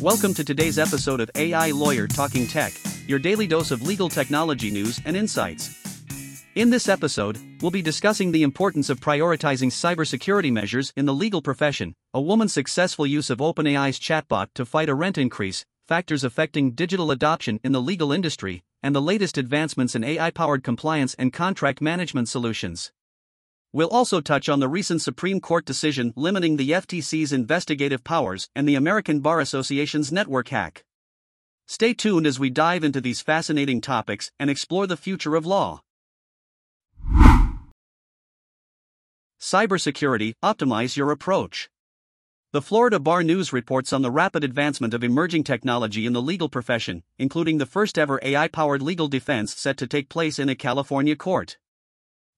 Welcome to today's episode of AI Lawyer Talking Tech, your daily dose of legal technology news and insights. In this episode, we'll be discussing the importance of prioritizing cybersecurity measures in the legal profession, a woman's successful use of OpenAI's chatbot to fight a rent increase, factors affecting digital adoption in the legal industry, and the latest advancements in AI powered compliance and contract management solutions. We'll also touch on the recent Supreme Court decision limiting the FTC's investigative powers and the American Bar Association's network hack. Stay tuned as we dive into these fascinating topics and explore the future of law. Cybersecurity Optimize your approach. The Florida Bar News reports on the rapid advancement of emerging technology in the legal profession, including the first ever AI powered legal defense set to take place in a California court.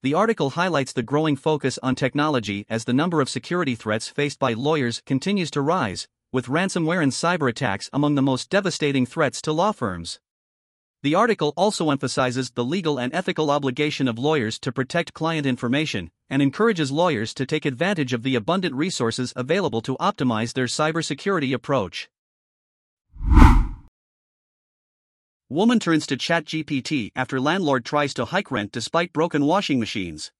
The article highlights the growing focus on technology as the number of security threats faced by lawyers continues to rise, with ransomware and cyber attacks among the most devastating threats to law firms. The article also emphasizes the legal and ethical obligation of lawyers to protect client information and encourages lawyers to take advantage of the abundant resources available to optimize their cybersecurity approach. Woman turns to ChatGPT after landlord tries to hike rent despite broken washing machines.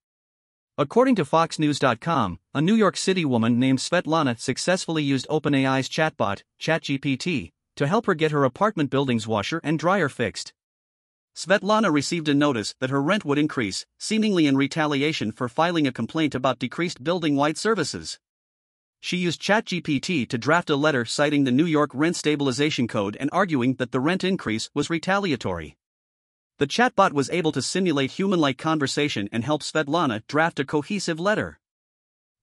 According to FoxNews.com, a New York City woman named Svetlana successfully used OpenAI's chatbot, ChatGPT, to help her get her apartment building's washer and dryer fixed. Svetlana received a notice that her rent would increase, seemingly in retaliation for filing a complaint about decreased building wide services. She used ChatGPT to draft a letter citing the New York Rent Stabilization Code and arguing that the rent increase was retaliatory. The chatbot was able to simulate human like conversation and help Svetlana draft a cohesive letter.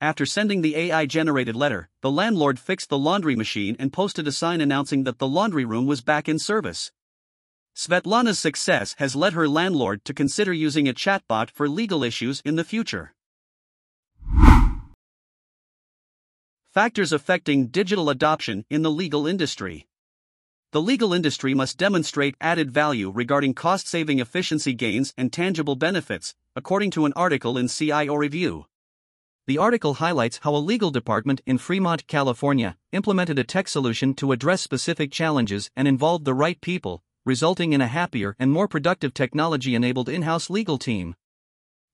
After sending the AI generated letter, the landlord fixed the laundry machine and posted a sign announcing that the laundry room was back in service. Svetlana's success has led her landlord to consider using a chatbot for legal issues in the future. Factors affecting digital adoption in the legal industry. The legal industry must demonstrate added value regarding cost saving efficiency gains and tangible benefits, according to an article in CIO Review. The article highlights how a legal department in Fremont, California, implemented a tech solution to address specific challenges and involved the right people, resulting in a happier and more productive technology enabled in house legal team.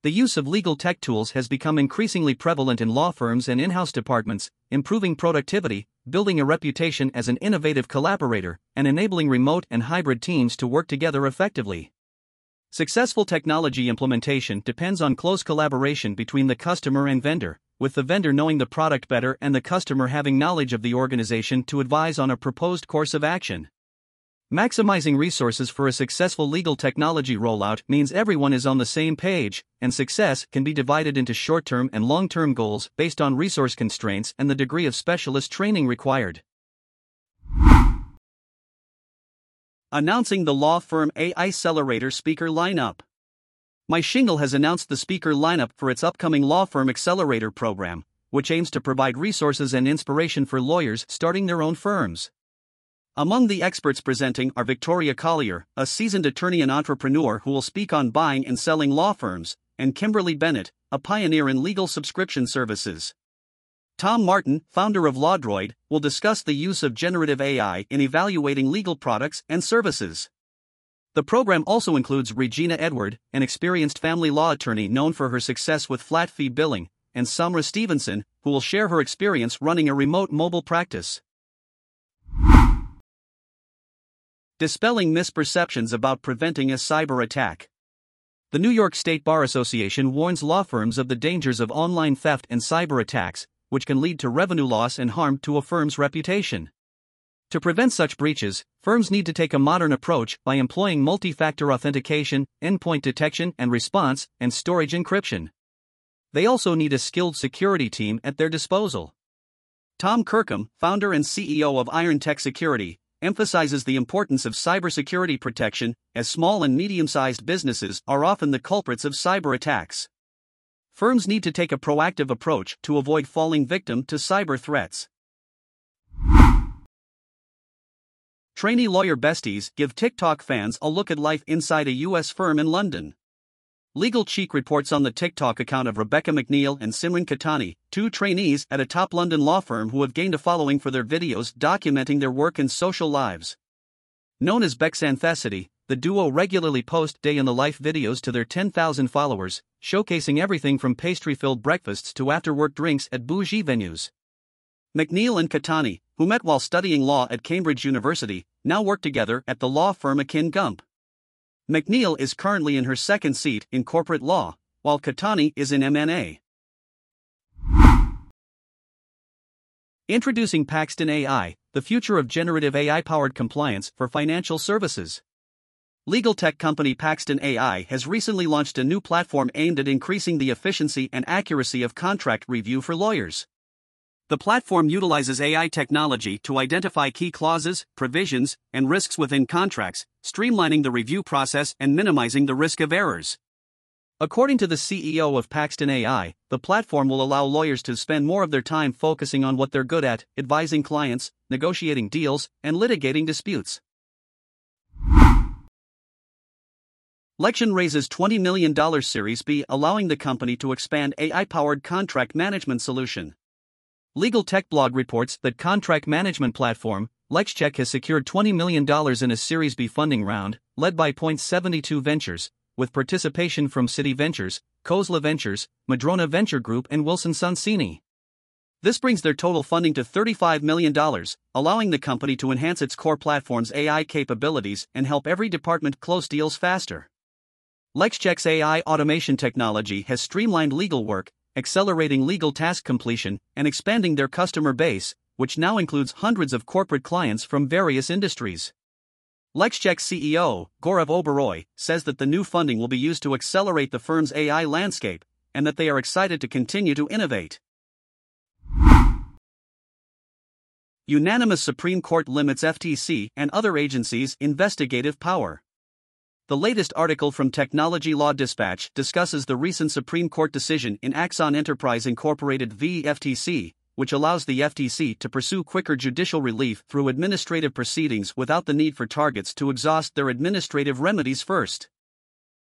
The use of legal tech tools has become increasingly prevalent in law firms and in house departments, improving productivity, building a reputation as an innovative collaborator, and enabling remote and hybrid teams to work together effectively. Successful technology implementation depends on close collaboration between the customer and vendor, with the vendor knowing the product better and the customer having knowledge of the organization to advise on a proposed course of action. Maximizing resources for a successful legal technology rollout means everyone is on the same page, and success can be divided into short term and long term goals based on resource constraints and the degree of specialist training required. Announcing the law firm AI Accelerator speaker lineup. My Shingle has announced the speaker lineup for its upcoming Law Firm Accelerator program, which aims to provide resources and inspiration for lawyers starting their own firms. Among the experts presenting are Victoria Collier, a seasoned attorney and entrepreneur who will speak on buying and selling law firms, and Kimberly Bennett, a pioneer in legal subscription services. Tom Martin, founder of LawDroid, will discuss the use of generative AI in evaluating legal products and services. The program also includes Regina Edward, an experienced family law attorney known for her success with flat fee billing, and Samra Stevenson, who will share her experience running a remote mobile practice. Dispelling misperceptions about preventing a cyber attack. The New York State Bar Association warns law firms of the dangers of online theft and cyber attacks, which can lead to revenue loss and harm to a firm's reputation. To prevent such breaches, firms need to take a modern approach by employing multi factor authentication, endpoint detection and response, and storage encryption. They also need a skilled security team at their disposal. Tom Kirkham, founder and CEO of Iron Tech Security, emphasizes the importance of cybersecurity protection, as small and medium sized businesses are often the culprits of cyber attacks. Firms need to take a proactive approach to avoid falling victim to cyber threats. Trainee lawyer besties give TikTok fans a look at life inside a U.S. firm in London. Legal Cheek reports on the TikTok account of Rebecca McNeil and Simran Khatani, two trainees at a top London law firm who have gained a following for their videos documenting their work and social lives. Known as Bexanthacity, the duo regularly post day in the life videos to their 10,000 followers, showcasing everything from pastry filled breakfasts to after work drinks at bougie venues. McNeil and Katani, who met while studying law at Cambridge University, now work together at the law firm Akin Gump. McNeil is currently in her second seat in corporate law, while Katani is in M&A. Introducing Paxton AI, the future of generative AI powered compliance for financial services. Legal tech company Paxton AI has recently launched a new platform aimed at increasing the efficiency and accuracy of contract review for lawyers. The platform utilizes AI technology to identify key clauses, provisions, and risks within contracts, streamlining the review process and minimizing the risk of errors. According to the CEO of Paxton AI, the platform will allow lawyers to spend more of their time focusing on what they're good at, advising clients, negotiating deals, and litigating disputes. Lexion raises $20 million Series B, allowing the company to expand AI powered contract management solution. Legal Tech Blog reports that contract management platform, LexCheck has secured $20 million in a Series B funding round, led by Point72 Ventures, with participation from Citi Ventures, Khosla Ventures, Madrona Venture Group, and Wilson Sonsini. This brings their total funding to $35 million, allowing the company to enhance its core platform's AI capabilities and help every department close deals faster. LexCheck's AI automation technology has streamlined legal work, accelerating legal task completion, and expanding their customer base, which now includes hundreds of corporate clients from various industries. LexCheck CEO, Gaurav Oberoi, says that the new funding will be used to accelerate the firm's AI landscape, and that they are excited to continue to innovate. Unanimous Supreme Court limits FTC and other agencies' investigative power. The latest article from Technology Law Dispatch discusses the recent Supreme Court decision in Axon Enterprise Incorporated v. FTC, which allows the FTC to pursue quicker judicial relief through administrative proceedings without the need for targets to exhaust their administrative remedies first.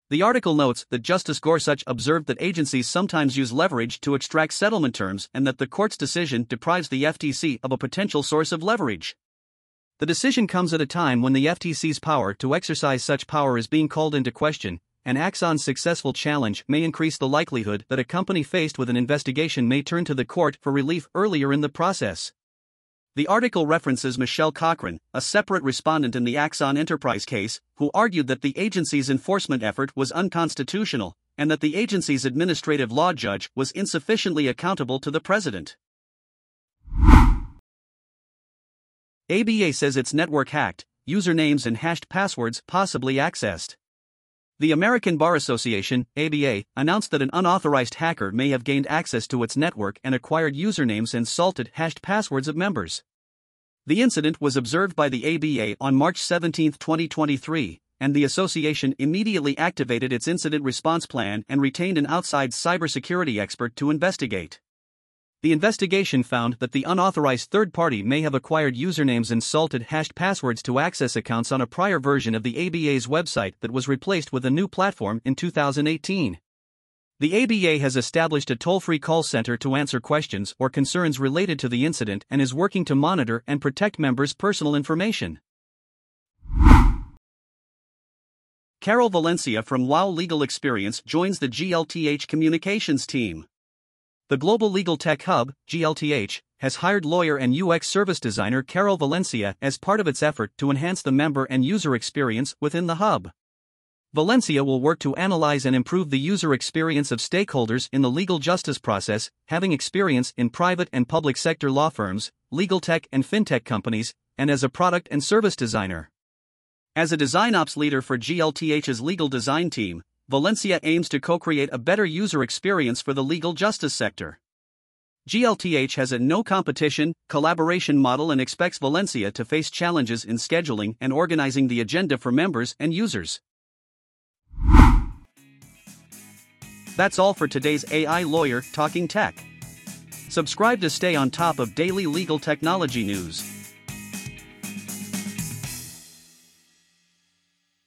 The article notes that Justice Gorsuch observed that agencies sometimes use leverage to extract settlement terms and that the court's decision deprives the FTC of a potential source of leverage. The decision comes at a time when the FTC's power to exercise such power is being called into question, and Axon's successful challenge may increase the likelihood that a company faced with an investigation may turn to the court for relief earlier in the process. The article references Michelle Cochran, a separate respondent in the Axon Enterprise case, who argued that the agency's enforcement effort was unconstitutional and that the agency's administrative law judge was insufficiently accountable to the president. ABA says its network hacked, usernames and hashed passwords possibly accessed. The American Bar Association, ABA, announced that an unauthorized hacker may have gained access to its network and acquired usernames and salted hashed passwords of members. The incident was observed by the ABA on March 17, 2023, and the association immediately activated its incident response plan and retained an outside cybersecurity expert to investigate. The investigation found that the unauthorized third party may have acquired usernames and salted hashed passwords to access accounts on a prior version of the ABA's website that was replaced with a new platform in 2018. The ABA has established a toll free call center to answer questions or concerns related to the incident and is working to monitor and protect members' personal information. Carol Valencia from WOW Legal Experience joins the GLTH Communications team. The Global Legal Tech Hub, GLTH, has hired lawyer and UX service designer Carol Valencia as part of its effort to enhance the member and user experience within the hub. Valencia will work to analyze and improve the user experience of stakeholders in the legal justice process, having experience in private and public sector law firms, legal tech and fintech companies, and as a product and service designer. As a design ops leader for GLTH's legal design team, Valencia aims to co create a better user experience for the legal justice sector. GLTH has a no competition, collaboration model and expects Valencia to face challenges in scheduling and organizing the agenda for members and users. That's all for today's AI Lawyer Talking Tech. Subscribe to stay on top of daily legal technology news.